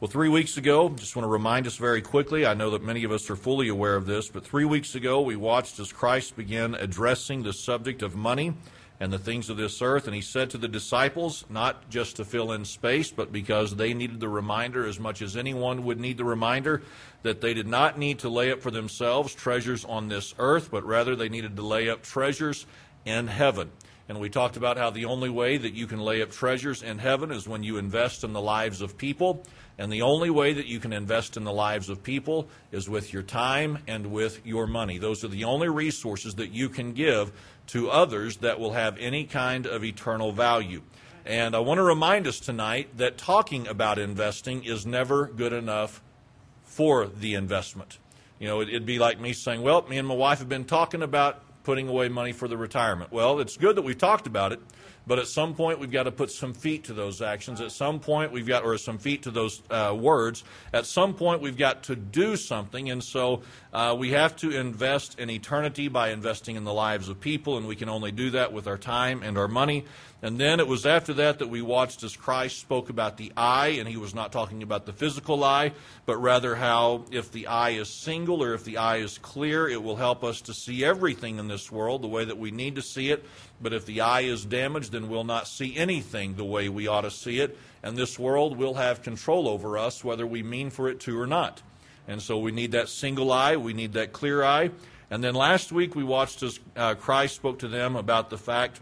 Well, three weeks ago, just want to remind us very quickly, I know that many of us are fully aware of this, but three weeks ago we watched as Christ began addressing the subject of money and the things of this earth. And he said to the disciples, not just to fill in space, but because they needed the reminder as much as anyone would need the reminder, that they did not need to lay up for themselves treasures on this earth, but rather they needed to lay up treasures in heaven. And we talked about how the only way that you can lay up treasures in heaven is when you invest in the lives of people. And the only way that you can invest in the lives of people is with your time and with your money. Those are the only resources that you can give to others that will have any kind of eternal value. And I want to remind us tonight that talking about investing is never good enough for the investment. You know, it'd be like me saying, Well, me and my wife have been talking about putting away money for the retirement. Well, it's good that we've talked about it, but at some point, we've got to put some feet to those actions. At some point, we've got, or some feet to those uh, words. At some point, we've got to do something. And so uh, we have to invest in eternity by investing in the lives of people. And we can only do that with our time and our money. And then it was after that that we watched as Christ spoke about the eye, and he was not talking about the physical eye, but rather how if the eye is single or if the eye is clear, it will help us to see everything in this world the way that we need to see it. But if the eye is damaged, then we'll not see anything the way we ought to see it, and this world will have control over us whether we mean for it to or not. And so we need that single eye, we need that clear eye. And then last week we watched as uh, Christ spoke to them about the fact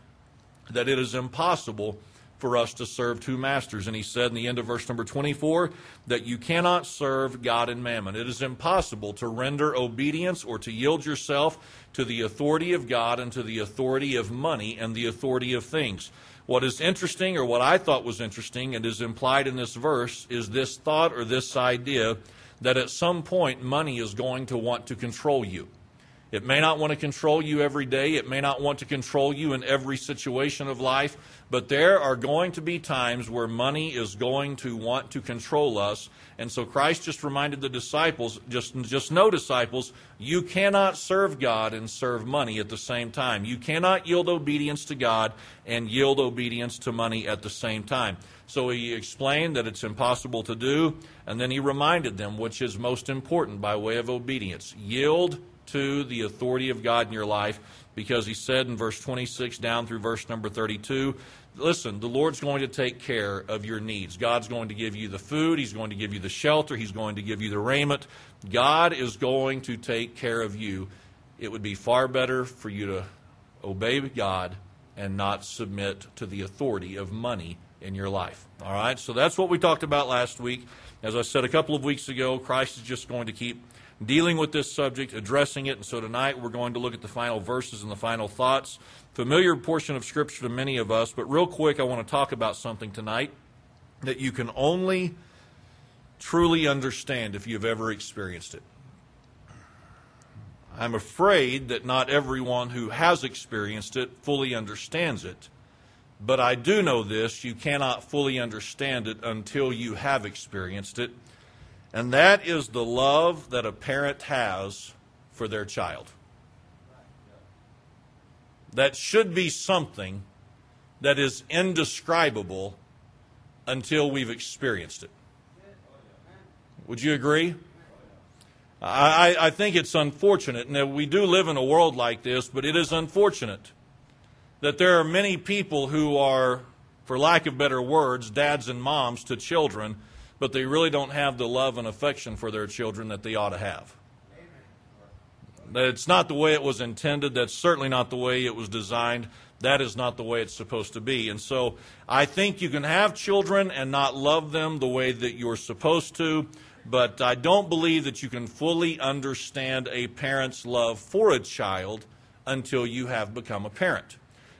that it is impossible for us to serve two masters. And he said in the end of verse number 24 that you cannot serve God and mammon. It is impossible to render obedience or to yield yourself to the authority of God and to the authority of money and the authority of things. What is interesting, or what I thought was interesting, and is implied in this verse, is this thought or this idea that at some point money is going to want to control you. It may not want to control you every day. It may not want to control you in every situation of life. But there are going to be times where money is going to want to control us. And so Christ just reminded the disciples, just, just know, disciples, you cannot serve God and serve money at the same time. You cannot yield obedience to God and yield obedience to money at the same time. So he explained that it's impossible to do. And then he reminded them, which is most important by way of obedience yield to the authority of God in your life because he said in verse 26 down through verse number 32 listen, the Lord's going to take care of your needs. God's going to give you the food, He's going to give you the shelter, He's going to give you the raiment. God is going to take care of you. It would be far better for you to obey God and not submit to the authority of money in your life. All right, so that's what we talked about last week. As I said a couple of weeks ago, Christ is just going to keep dealing with this subject, addressing it. And so tonight we're going to look at the final verses and the final thoughts. Familiar portion of Scripture to many of us, but real quick, I want to talk about something tonight that you can only truly understand if you've ever experienced it. I'm afraid that not everyone who has experienced it fully understands it. But I do know this you cannot fully understand it until you have experienced it. And that is the love that a parent has for their child. That should be something that is indescribable until we've experienced it. Would you agree? I, I think it's unfortunate, and we do live in a world like this, but it is unfortunate that there are many people who are, for lack of better words, dads and moms to children but they really don't have the love and affection for their children that they ought to have. It's not the way it was intended. That's certainly not the way it was designed. That is not the way it's supposed to be. And so I think you can have children and not love them the way that you're supposed to, but I don't believe that you can fully understand a parent's love for a child until you have become a parent.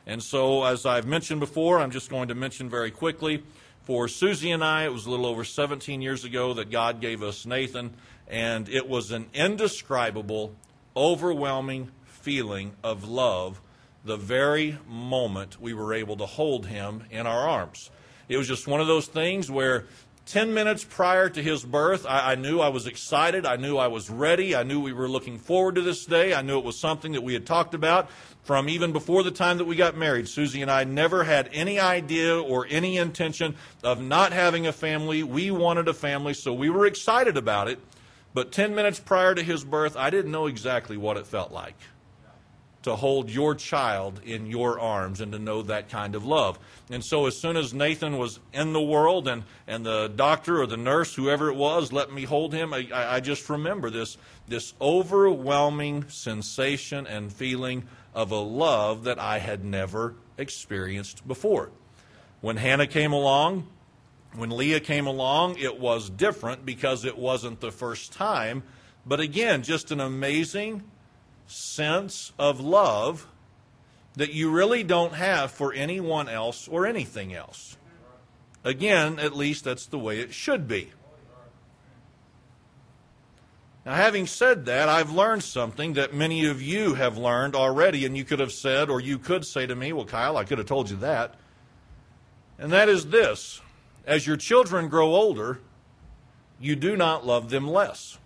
And so, as I've mentioned before, I'm just going to mention very quickly for Susie and I, it was a little over 17 years ago that God gave us Nathan, and it was an indescribable, overwhelming feeling of love the very moment we were able to hold him in our arms. It was just one of those things where 10 minutes prior to his birth, I, I, knew I was excited. I knew I was ready. I knew we were looking forward to this day. I knew it was something that we had talked about from even before the time that we got married. Susie and I never had any idea or any intention of not having a family. We wanted a family, so we were excited about it. But 10 minutes prior to his birth, I didn't know exactly what it felt like to hold your child in your arms and to know that kind of love. And so, as soon as Nathan was in the world and, and the doctor or the nurse, whoever it was, let me hold him, I, I just remember this, this overwhelming sensation and feeling of a love that I had never experienced before. When Hannah came along, when Leah came along, it was different because it wasn't the first time. But again, just an amazing sense of love that you really don't have for anyone else or anything else. Again, at least that's the way it should be. Now, having said that, I've learned something that many of you have learned already, and you could have said, or you could say to me, Well, Kyle, I could have told you that. And that is this as your children grow older, you do not love them less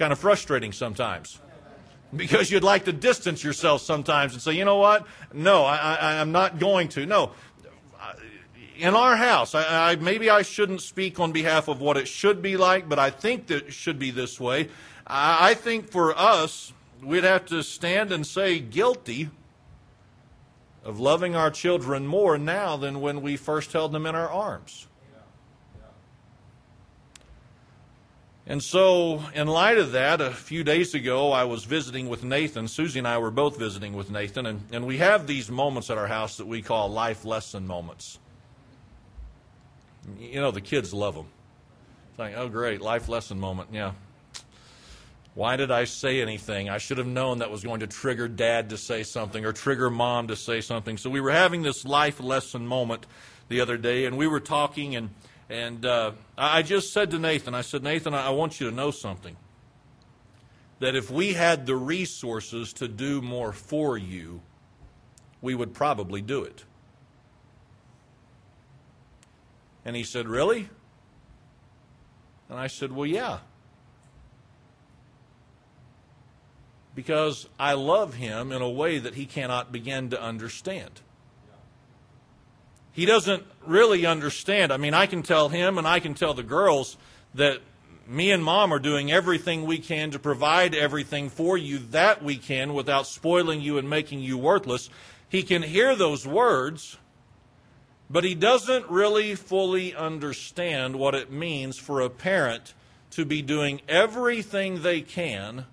kind of frustrating sometimes because you'd like to distance yourself sometimes and say, you know what? No, I, am not going to. No. In our house, I, I, maybe I shouldn't speak on behalf of what it should be like, but I think that it should be this way. I, I think for us, we'd have to stand and say guilty of loving our children more now than when we first held them in our arms. And so, in light of that, a few days ago, I was visiting with Nathan. Susie and I were both visiting with Nathan, and, and we have these moments at our house that we call life lesson moments. You know, the kids love them. It's like, oh, great, life lesson moment. Yeah. Why did I say anything? I should have known that was going to trigger dad to say something or trigger mom to say something. So we were having this life lesson moment the other day, and we were talking, and and uh, I just said to Nathan, I said, Nathan, I want you to know something. That if we had the resources to do more for you, we would probably do it. And he said, Really? And I said, Well, yeah. Because I love him in a way that he cannot begin to understand he doesn't really understand. I mean, I can tell him and I can tell the girls that me and mom are doing everything we can to provide everything for you that we can without spoiling you and making you worthless. He can hear those words, but he doesn't really fully understand what it means for a parent to be doing everything they can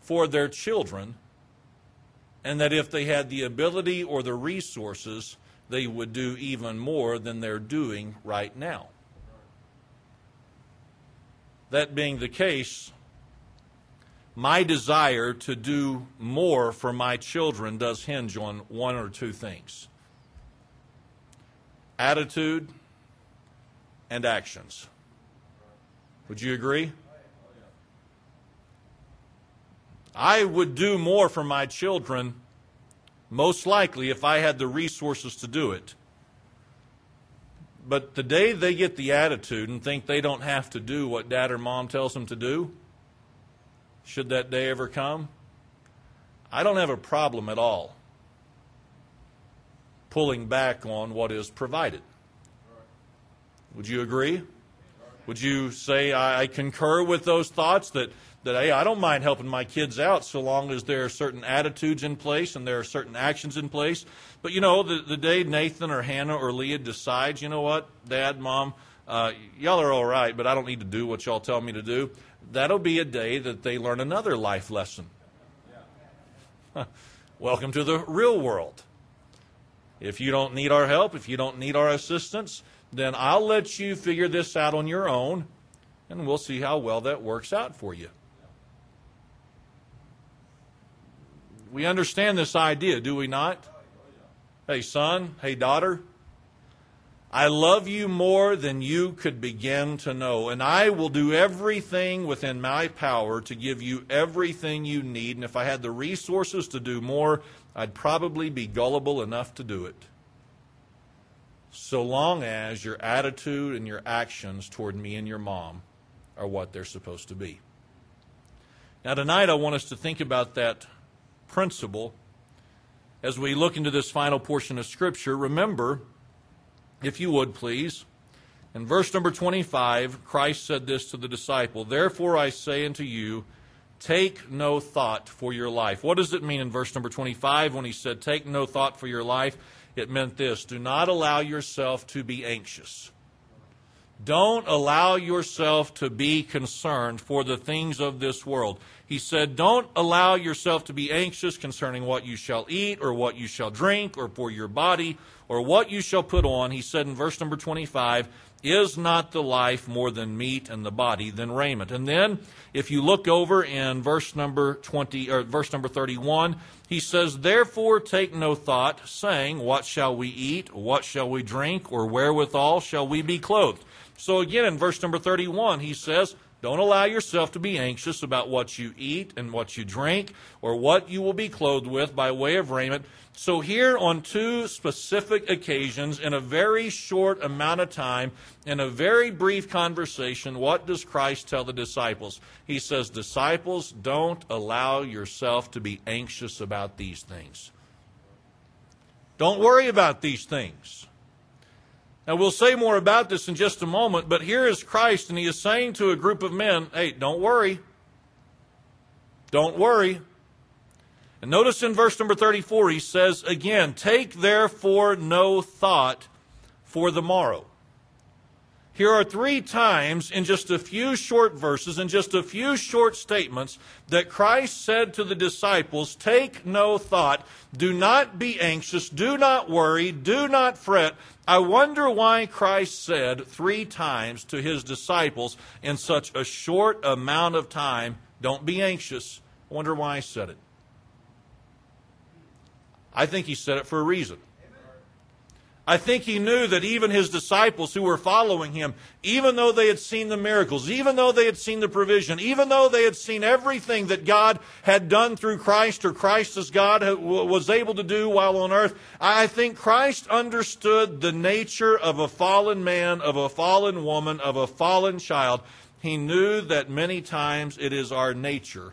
for their children, and that if they had the ability or the resources, they would do even more than they're doing right now. That being the case, my desire to do more for my children does hinge on one or two things attitude and actions. Would you agree? I would do more for my children most likely if I had the resources to do it. But the day they get the attitude and think they don't have to do what dad or mom tells them to do, should that day ever come, I don't have a problem at all pulling back on what is provided. Would you agree? Would you say I concur with those thoughts that that hey, I don't mind helping my kids out so long as there are certain attitudes in place and there are certain actions in place. But you know, the, the day Nathan or Hannah or Leah decides, you know what, Dad, Mom, uh, y'all are all right, but I don't need to do what y'all tell me to do. That'll be a day that they learn another life lesson. Welcome to the real world. If you don't need our help, if you don't need our assistance, then I'll let you figure this out on your own, and we'll see how well that works out for you. We understand this idea, do we not? Hey, son, hey, daughter, I love you more than you could begin to know, and I will do everything within my power to give you everything you need. And if I had the resources to do more, I'd probably be gullible enough to do it. So long as your attitude and your actions toward me and your mom are what they're supposed to be. Now, tonight I want us to think about that principle as we look into this final portion of Scripture. Remember, if you would please, in verse number 25, Christ said this to the disciple Therefore I say unto you, take no thought for your life. What does it mean in verse number 25 when he said, Take no thought for your life? It meant this do not allow yourself to be anxious. Don't allow yourself to be concerned for the things of this world. He said, Don't allow yourself to be anxious concerning what you shall eat or what you shall drink or for your body or what you shall put on. He said in verse number 25, Is not the life more than meat and the body than raiment? And then if you look over in verse number 20 or verse number 31, he says, Therefore take no thought, saying, What shall we eat? What shall we drink? Or wherewithal shall we be clothed? So again, in verse number 31, he says, don't allow yourself to be anxious about what you eat and what you drink or what you will be clothed with by way of raiment. So, here on two specific occasions, in a very short amount of time, in a very brief conversation, what does Christ tell the disciples? He says, Disciples, don't allow yourself to be anxious about these things. Don't worry about these things. Now, we'll say more about this in just a moment, but here is Christ, and he is saying to a group of men, hey, don't worry. Don't worry. And notice in verse number 34, he says again, Take therefore no thought for the morrow. Here are three times in just a few short verses, in just a few short statements, that Christ said to the disciples, Take no thought, do not be anxious, do not worry, do not fret. I wonder why Christ said three times to his disciples in such a short amount of time, Don't be anxious. I wonder why he said it. I think he said it for a reason. I think he knew that even his disciples who were following him, even though they had seen the miracles, even though they had seen the provision, even though they had seen everything that God had done through Christ or Christ as God was able to do while on earth, I think Christ understood the nature of a fallen man, of a fallen woman, of a fallen child. He knew that many times it is our nature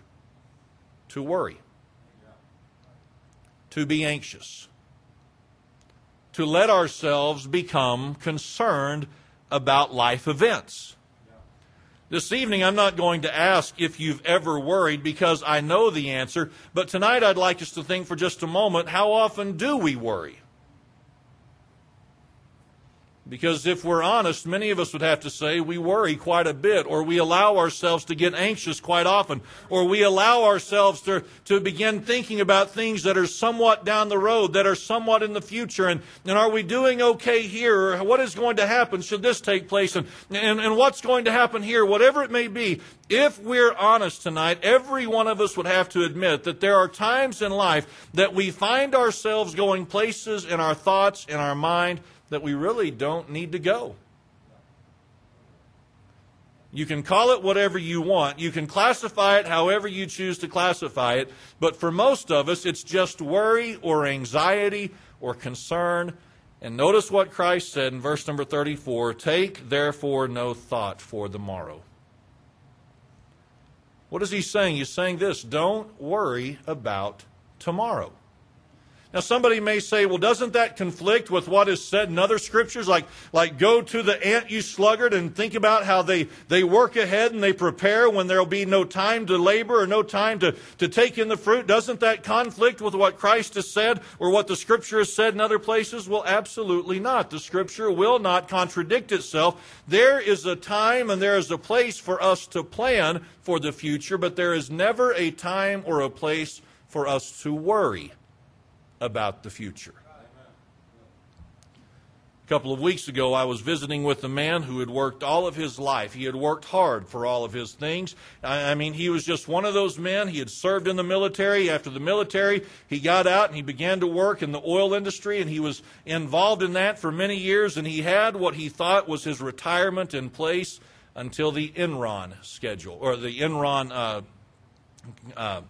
to worry, to be anxious to let ourselves become concerned about life events. This evening, I'm not going to ask if you've ever worried because I know the answer, but tonight I'd like us to think for just a moment how often do we worry? Because if we're honest, many of us would have to say we worry quite a bit, or we allow ourselves to get anxious quite often, or we allow ourselves to, to begin thinking about things that are somewhat down the road, that are somewhat in the future, and, and are we doing okay here, or what is going to happen? Should this take place, and, and, and what's going to happen here, whatever it may be. If we're honest tonight, every one of us would have to admit that there are times in life that we find ourselves going places in our thoughts, in our mind, that we really don't need to go. You can call it whatever you want. You can classify it however you choose to classify it. But for most of us, it's just worry or anxiety or concern. And notice what Christ said in verse number 34 Take therefore no thought for the morrow. What is he saying? He's saying this don't worry about tomorrow. Now, somebody may say, well, doesn't that conflict with what is said in other scriptures? Like, like go to the ant, you sluggard, and think about how they, they work ahead and they prepare when there'll be no time to labor or no time to, to take in the fruit. Doesn't that conflict with what Christ has said or what the scripture has said in other places? Well, absolutely not. The scripture will not contradict itself. There is a time and there is a place for us to plan for the future, but there is never a time or a place for us to worry about the future. A couple of weeks ago, I was visiting with a man who had worked all of his life. He had worked hard for all of his things. I, mean, he was just one of those men. He had served in the military. After the military, he got out and he began to work in the oil industry, and he was involved in that for many years. And he had what he thought was his retirement in place until the Enron schedule, or the Enron. Uh, uh,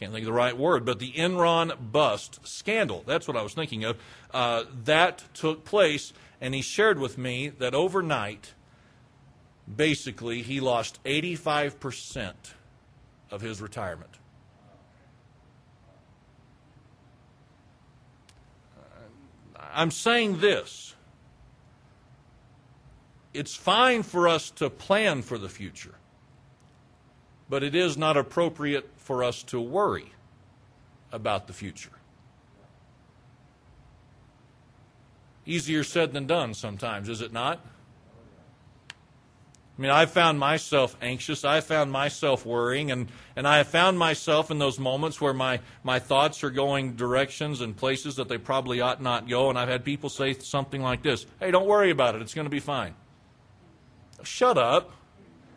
can't think of the right word, but the Enron bust scandal. That's what I was thinking of. Uh, that took place, And he shared with me that overnight, basically, he lost 85% of his retirement. I'm saying this. It's fine for us to plan for the future, but it is not appropriate for us to worry about the future. Easier said than done sometimes, is it not? I mean, I found myself anxious. I found myself worrying, and, and I have found myself in those moments where my, my thoughts are going directions and places that they probably ought not go. And I've had people say something like this Hey, don't worry about it. It's going to be fine. Shut up.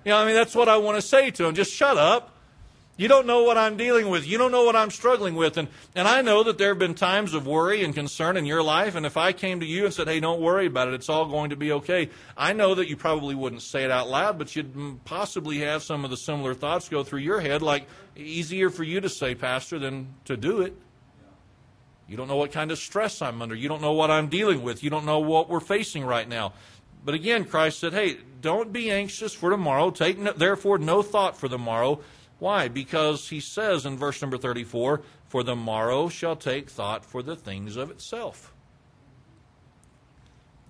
You know, I mean, that's what I want to say to them. Just shut up. You don't know what I'm dealing with. You don't know what I'm struggling with. And, and I know that there have been times of worry and concern in your life. And if I came to you and said, hey, don't worry about it, it's all going to be okay, I know that you probably wouldn't say it out loud, but you'd possibly have some of the similar thoughts go through your head, like easier for you to say, Pastor, than to do it. You don't know what kind of stress I'm under. You don't know what I'm dealing with. You don't know what we're facing right now. But again, Christ said, hey, don't be anxious for tomorrow. Take, no, therefore, no thought for tomorrow why? Because he says in verse number 34 For the morrow shall take thought for the things of itself.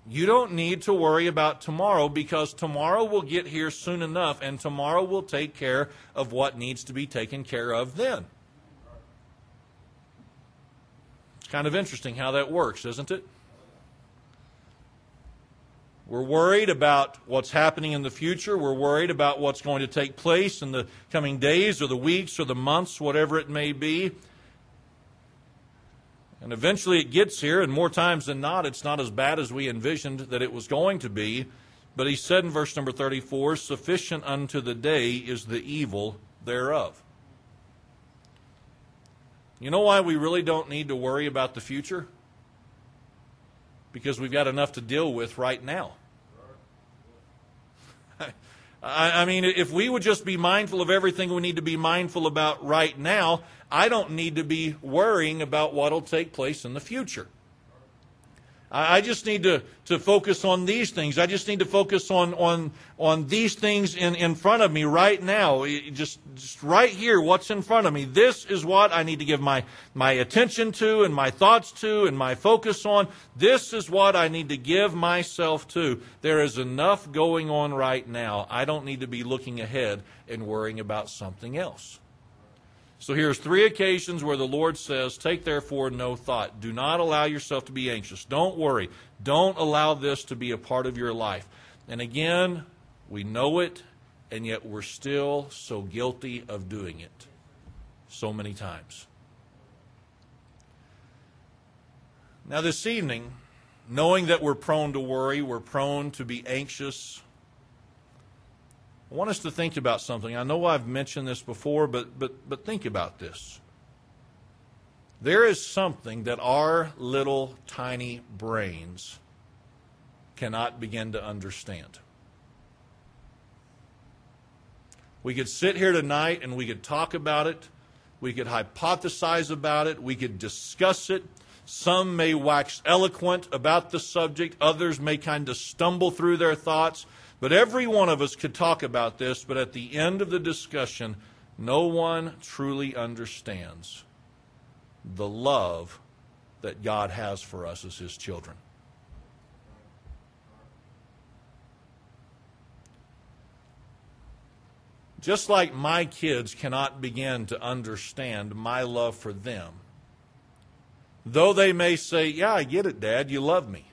You don't need to worry about tomorrow because tomorrow will get here soon enough and tomorrow will take care of what needs to be taken care of then. It's kind of interesting how that works, isn't it? We're worried about what's happening in the future. We're worried about what's going to take place in the coming days or the weeks or the months, whatever it may be. And eventually it gets here, and more times than not, it's not as bad as we envisioned that it was going to be. But he said in verse number 34 Sufficient unto the day is the evil thereof. You know why we really don't need to worry about the future? Because we've got enough to deal with right now. I, I mean, if we would just be mindful of everything we need to be mindful about right now, I don't need to be worrying about what will take place in the future. I just need to, to focus on these things. I just need to focus on, on, on these things in, in front of me right now. Just, just right here, what's in front of me. This is what I need to give my, my attention to and my thoughts to and my focus on. This is what I need to give myself to. There is enough going on right now. I don't need to be looking ahead and worrying about something else. So here's three occasions where the Lord says, Take therefore no thought. Do not allow yourself to be anxious. Don't worry. Don't allow this to be a part of your life. And again, we know it, and yet we're still so guilty of doing it so many times. Now, this evening, knowing that we're prone to worry, we're prone to be anxious, I want us to think about something. I know I've mentioned this before, but, but, but think about this. There is something that our little tiny brains cannot begin to understand. We could sit here tonight and we could talk about it. We could hypothesize about it. We could discuss it. Some may wax eloquent about the subject. Others may kind of stumble through their thoughts. But every one of us could talk about this, but at the end of the discussion, no one truly understands the love that God has for us as His children. Just like my kids cannot begin to understand my love for them, though they may say, Yeah, I get it, Dad, you love me.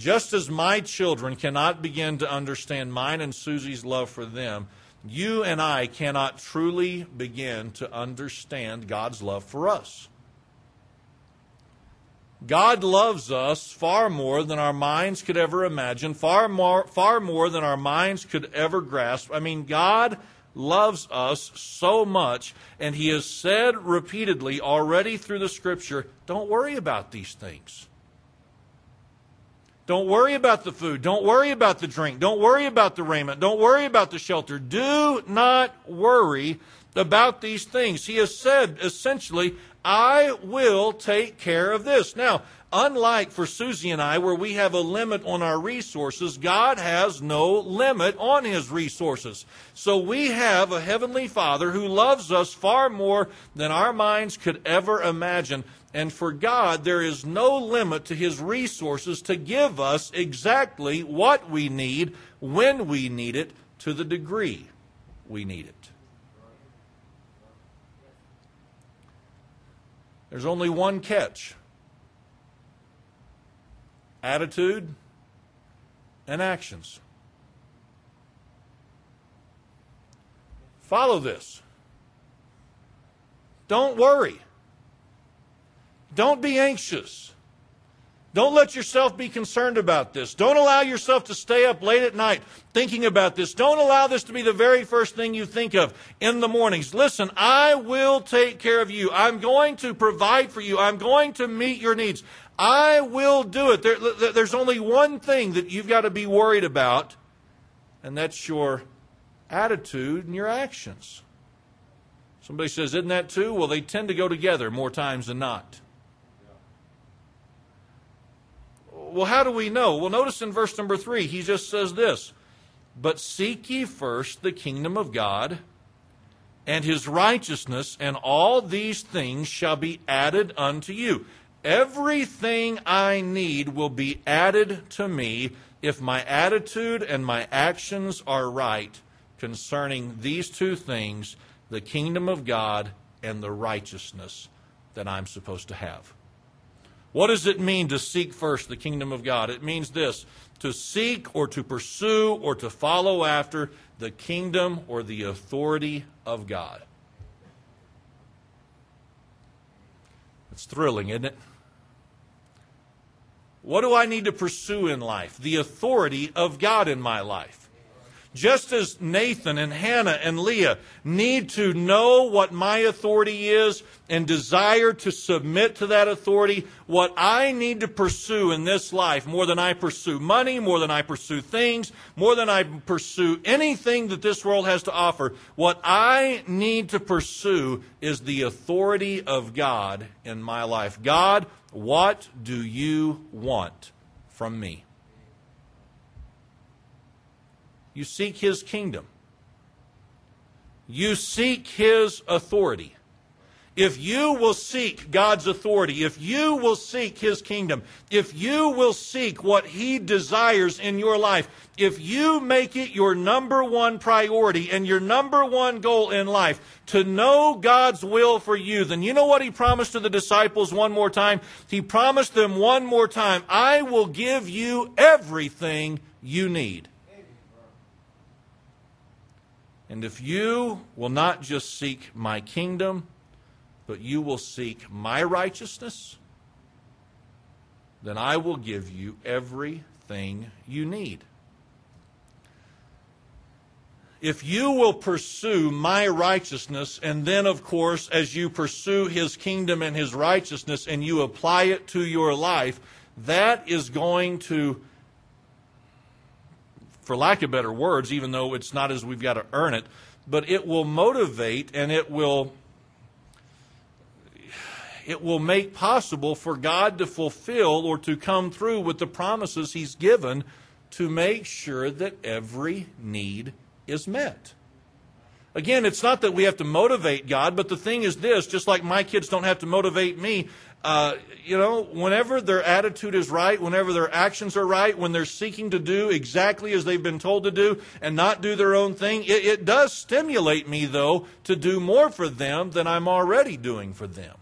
Just as my children cannot begin to understand mine and Susie's love for them, you and I cannot truly begin to understand God's love for us. God loves us far more than our minds could ever imagine, far more, far more than our minds could ever grasp. I mean, God loves us so much, and He has said repeatedly already through the Scripture don't worry about these things. Don't worry about the food. Don't worry about the drink. Don't worry about the raiment. Don't worry about the shelter. Do not worry about these things. He has said essentially, I will take care of this. Now, Unlike for Susie and I, where we have a limit on our resources, God has no limit on his resources. So we have a Heavenly Father who loves us far more than our minds could ever imagine. And for God, there is no limit to his resources to give us exactly what we need, when we need it, to the degree we need it. There's only one catch attitude and actions. Follow this. Don't worry. Don't be anxious. Don't let yourself be concerned about this. Don't allow yourself to stay up late at night thinking about this. Don't allow this to be the very first thing you think of in the mornings. Listen, I will take care of you. I'm going to provide for you. I'm going to meet your needs. I will do it. There, there's only one thing that you've got to be worried about, and that's your attitude and your actions. Somebody says, Isn't that too? Well, they tend to go together more times than not. Well, how do we know? Well, notice in verse number three, he just says this But seek ye first the kingdom of God and his righteousness, and all these things shall be added unto you. Everything I need will be added to me if my attitude and my actions are right concerning these two things the kingdom of God and the righteousness that I'm supposed to have. What does it mean to seek first the kingdom of God? It means this to seek or to pursue or to follow after the kingdom or the authority of God. It's thrilling, isn't it? What do I need to pursue in life? The authority of God in my life. Just as Nathan and Hannah and Leah need to know what my authority is and desire to submit to that authority, what I need to pursue in this life, more than I pursue money, more than I pursue things, more than I pursue anything that this world has to offer, what I need to pursue is the authority of God in my life. God, what do you want from me? You seek His kingdom. You seek His authority. If you will seek God's authority, if you will seek His kingdom, if you will seek what He desires in your life, if you make it your number one priority and your number one goal in life to know God's will for you, then you know what He promised to the disciples one more time? He promised them one more time, I will give you everything you need. And if you will not just seek my kingdom, but you will seek my righteousness, then I will give you everything you need. If you will pursue my righteousness, and then, of course, as you pursue his kingdom and his righteousness and you apply it to your life, that is going to for lack of better words, even though it's not as we've got to earn it, but it will motivate and it will it will make possible for God to fulfill or to come through with the promises He's given to make sure that every need is met. Again, it's not that we have to motivate God, but the thing is this just like my kids don't have to motivate me, uh, you know, whenever their attitude is right, whenever their actions are right, when they're seeking to do exactly as they've been told to do and not do their own thing, it, it does stimulate me, though, to do more for them than I'm already doing for them.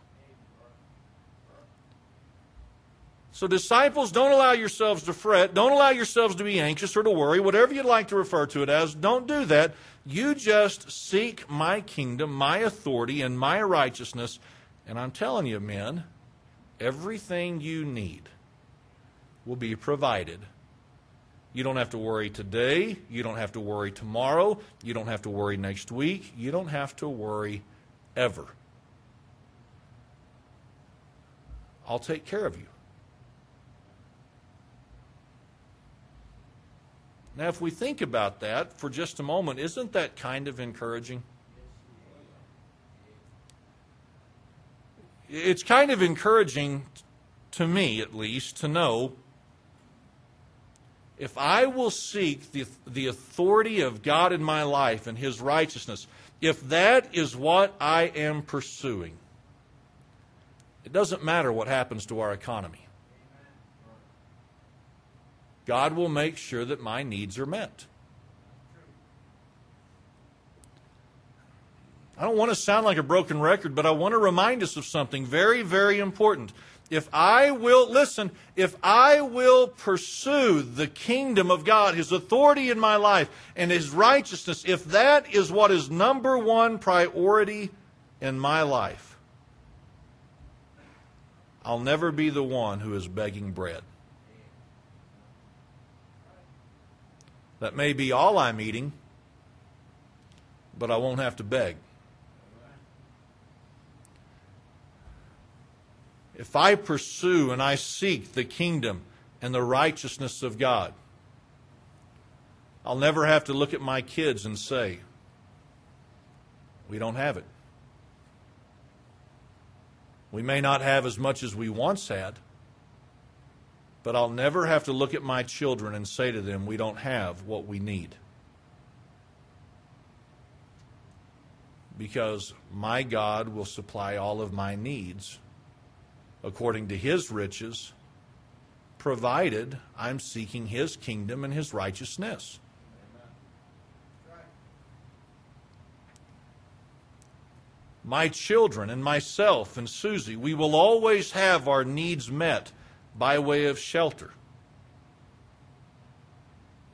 So, disciples, don't allow yourselves to fret. Don't allow yourselves to be anxious or to worry, whatever you'd like to refer to it as. Don't do that. You just seek my kingdom, my authority, and my righteousness. And I'm telling you, men, Everything you need will be provided. You don't have to worry today. You don't have to worry tomorrow. You don't have to worry next week. You don't have to worry ever. I'll take care of you. Now, if we think about that for just a moment, isn't that kind of encouraging? it's kind of encouraging to me at least to know if I will seek the, the authority of God in my life and His righteousness, if that is what I am pursuing, it doesn't matter what happens to our economy. God will make sure that my needs are met. I don't want to sound like a broken record, but I want to remind us of something very, very important. If I will, listen, if I will pursue the kingdom of God, His authority in my life, and His righteousness, if that is what is number one priority in my life, I'll never be the one who is begging bread. That may be all I'm eating, but I won't have to beg. if I pursue and I seek the kingdom and the righteousness of God, I'll never have to look at my kids and say, we don't have it. We may not have as much as we once had, but I'll never have to look at my children and say to them, we don't have what we need. Because my God will supply all of my needs according to his riches, provided I'm seeking his kingdom and his righteousness. My children and myself and Susie, we will always have our needs met by way of shelter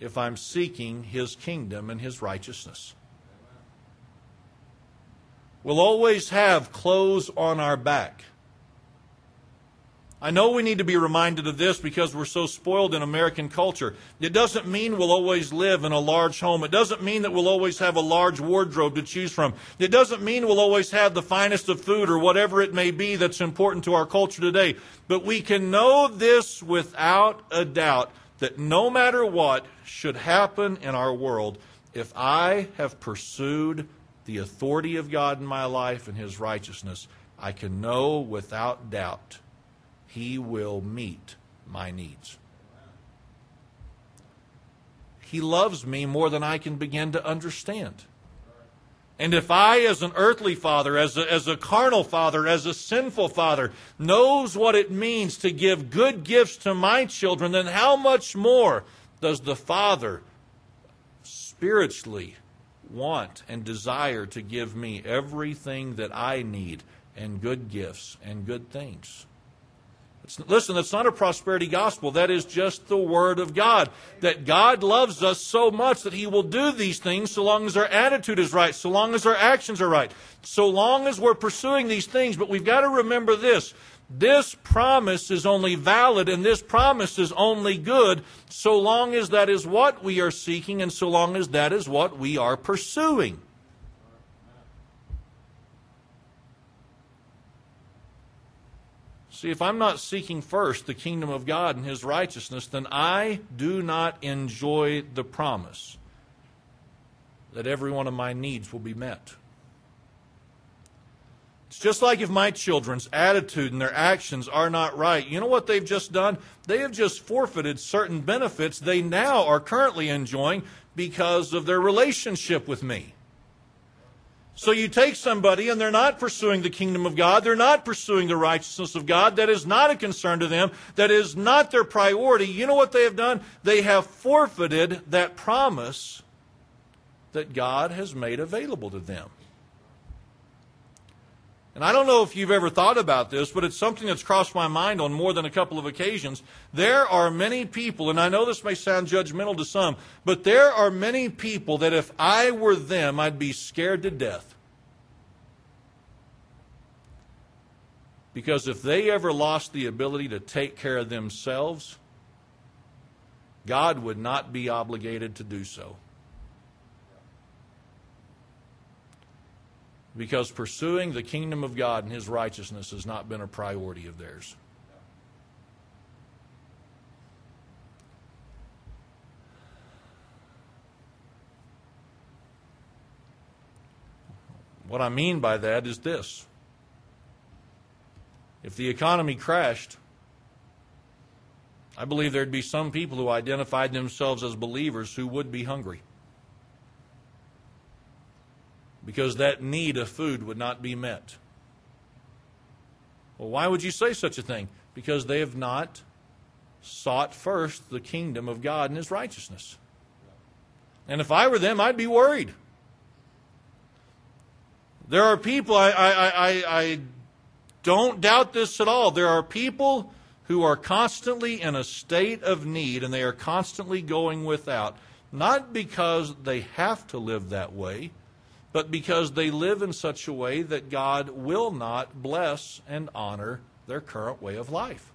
if I'm seeking his kingdom and his righteousness. We'll always have clothes on our back I know we need to be reminded of this because we're so spoiled in American culture. It doesn't mean we'll always live in a large home. It doesn't mean that we'll always have a large wardrobe to choose from. It doesn't mean we'll always have the finest of food or whatever it may be that's important to our culture today. But we can know this without a doubt that no matter what should happen in our world, if I have pursued the authority of God in my life and His righteousness, I can know without doubt he will meet my needs. He loves me more than I can begin to understand. And if I, as an earthly father, as a, as a carnal father, as a sinful father, knows what it means to give good gifts to my children, then how much more does the Father spiritually want and desire to give me everything that I need and good gifts and good things? Listen, that's not a prosperity gospel. That is just the Word of God. That God loves us so much that He will do these things so long as our attitude is right, so long as our actions are right, so long as we're pursuing these things. But we've got to remember this. This promise is only valid and this promise is only good so long as that is what we are seeking and so long as that is what we are pursuing. See, if I'm not seeking first the kingdom of God and his righteousness, then I do not enjoy the promise that every one of my needs will be met. It's just like if my children's attitude and their actions are not right. You know what they've just done? They have just forfeited certain benefits they now are currently enjoying because of their relationship with me. So you take somebody and they're not pursuing the kingdom of God, they're not pursuing the righteousness of God, that is not a concern to them, that is not their priority. You know what they have done? They have forfeited that promise that God has made available to them. And I don't know if you've ever thought about this, but it's something that's crossed my mind on more than a couple of occasions. There are many people, and I know this may sound judgmental to some, but there are many people that if I were them, I'd be scared to death. Because if they ever lost the ability to take care of themselves, God would not be obligated to do so. Because pursuing the kingdom of God and his righteousness has not been a priority of theirs. What I mean by that is this if the economy crashed I believe there'd be some people who identified themselves as believers who would be hungry. Because that need of food would not be met. Well, why would you say such a thing? Because they have not sought first the kingdom of God and his righteousness. And if I were them, I'd be worried. There are people, I, I, I, I don't doubt this at all. There are people who are constantly in a state of need and they are constantly going without, not because they have to live that way, but because they live in such a way that God will not bless and honor their current way of life.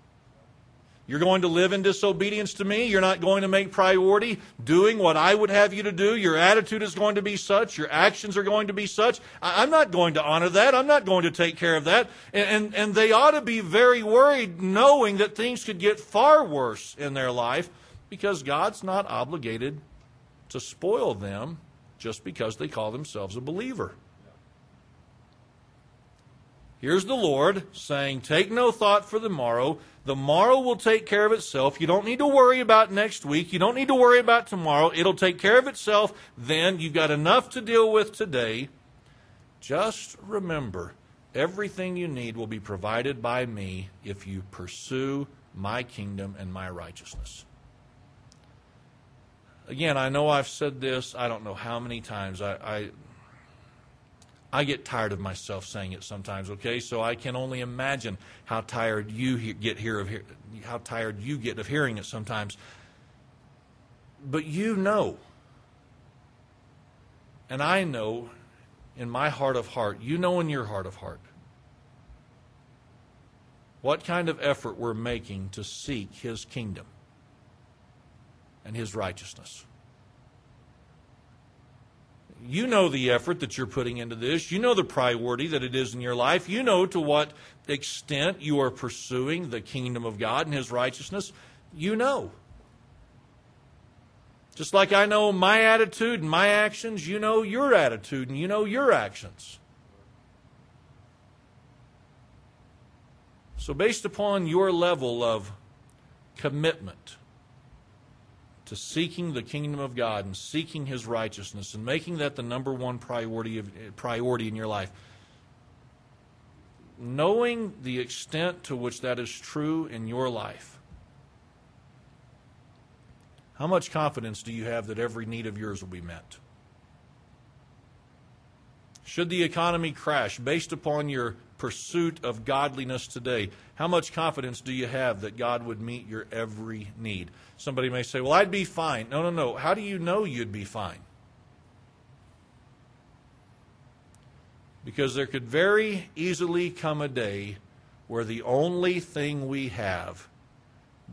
You're going to live in disobedience to me. You're not going to make priority doing what I would have you to do. Your attitude is going to be such. Your actions are going to be such. I'm not going to honor that. I'm not going to take care of that. And, and, and they ought to be very worried knowing that things could get far worse in their life because God's not obligated to spoil them just because they call themselves a believer. Here's the Lord saying, Take no thought for the morrow. The morrow will take care of itself. You don't need to worry about next week. You don't need to worry about tomorrow. It'll take care of itself then. You've got enough to deal with today. Just remember everything you need will be provided by me if you pursue my kingdom and my righteousness. Again, I know I've said this, I don't know how many times. I, I I get tired of myself saying it sometimes, okay? So I can only imagine how tired you get here of how tired you get of hearing it sometimes. But you know, and I know in my heart of heart, you know in your heart of heart, what kind of effort we're making to seek His kingdom and His righteousness you know the effort that you're putting into this. You know the priority that it is in your life. You know to what extent you are pursuing the kingdom of God and His righteousness. You know. Just like I know my attitude and my actions, you know your attitude and you know your actions. So, based upon your level of commitment, to seeking the kingdom of God and seeking His righteousness and making that the number one priority of, priority in your life. Knowing the extent to which that is true in your life, how much confidence do you have that every need of yours will be met? Should the economy crash based upon your pursuit of godliness today, how much confidence do you have that God would meet your every need? Somebody may say, Well, I'd be fine. No, no, no. How do you know you'd be fine? Because there could very easily come a day where the only thing we have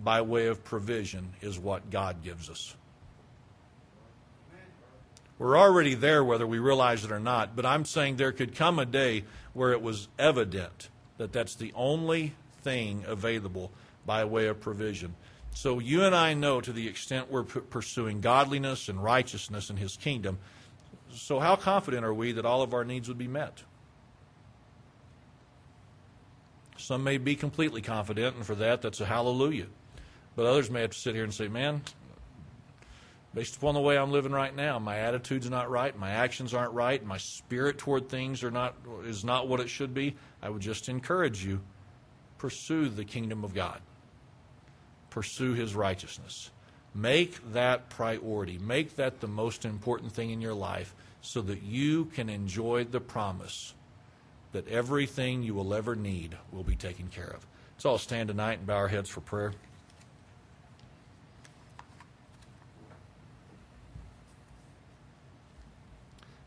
by way of provision is what God gives us. We're already there whether we realize it or not, but I'm saying there could come a day where it was evident that that's the only thing available by way of provision. So you and I know to the extent we're p- pursuing godliness and righteousness in His kingdom, so how confident are we that all of our needs would be met? Some may be completely confident, and for that, that's a hallelujah. But others may have to sit here and say, man, based upon the way I'm living right now, my attitude's not right, my actions aren't right, my spirit toward things are not is not what it should be. I would just encourage you pursue the kingdom of God. Pursue his righteousness. Make that priority. Make that the most important thing in your life so that you can enjoy the promise that everything you will ever need will be taken care of. Let's all stand tonight and bow our heads for prayer.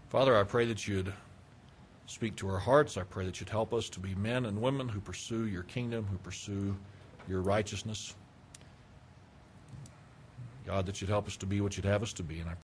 Father, I pray that you'd speak to our hearts. I pray that you'd help us to be men and women who pursue your kingdom, who pursue your righteousness. God, that you'd help us to be what you'd have us to be. And I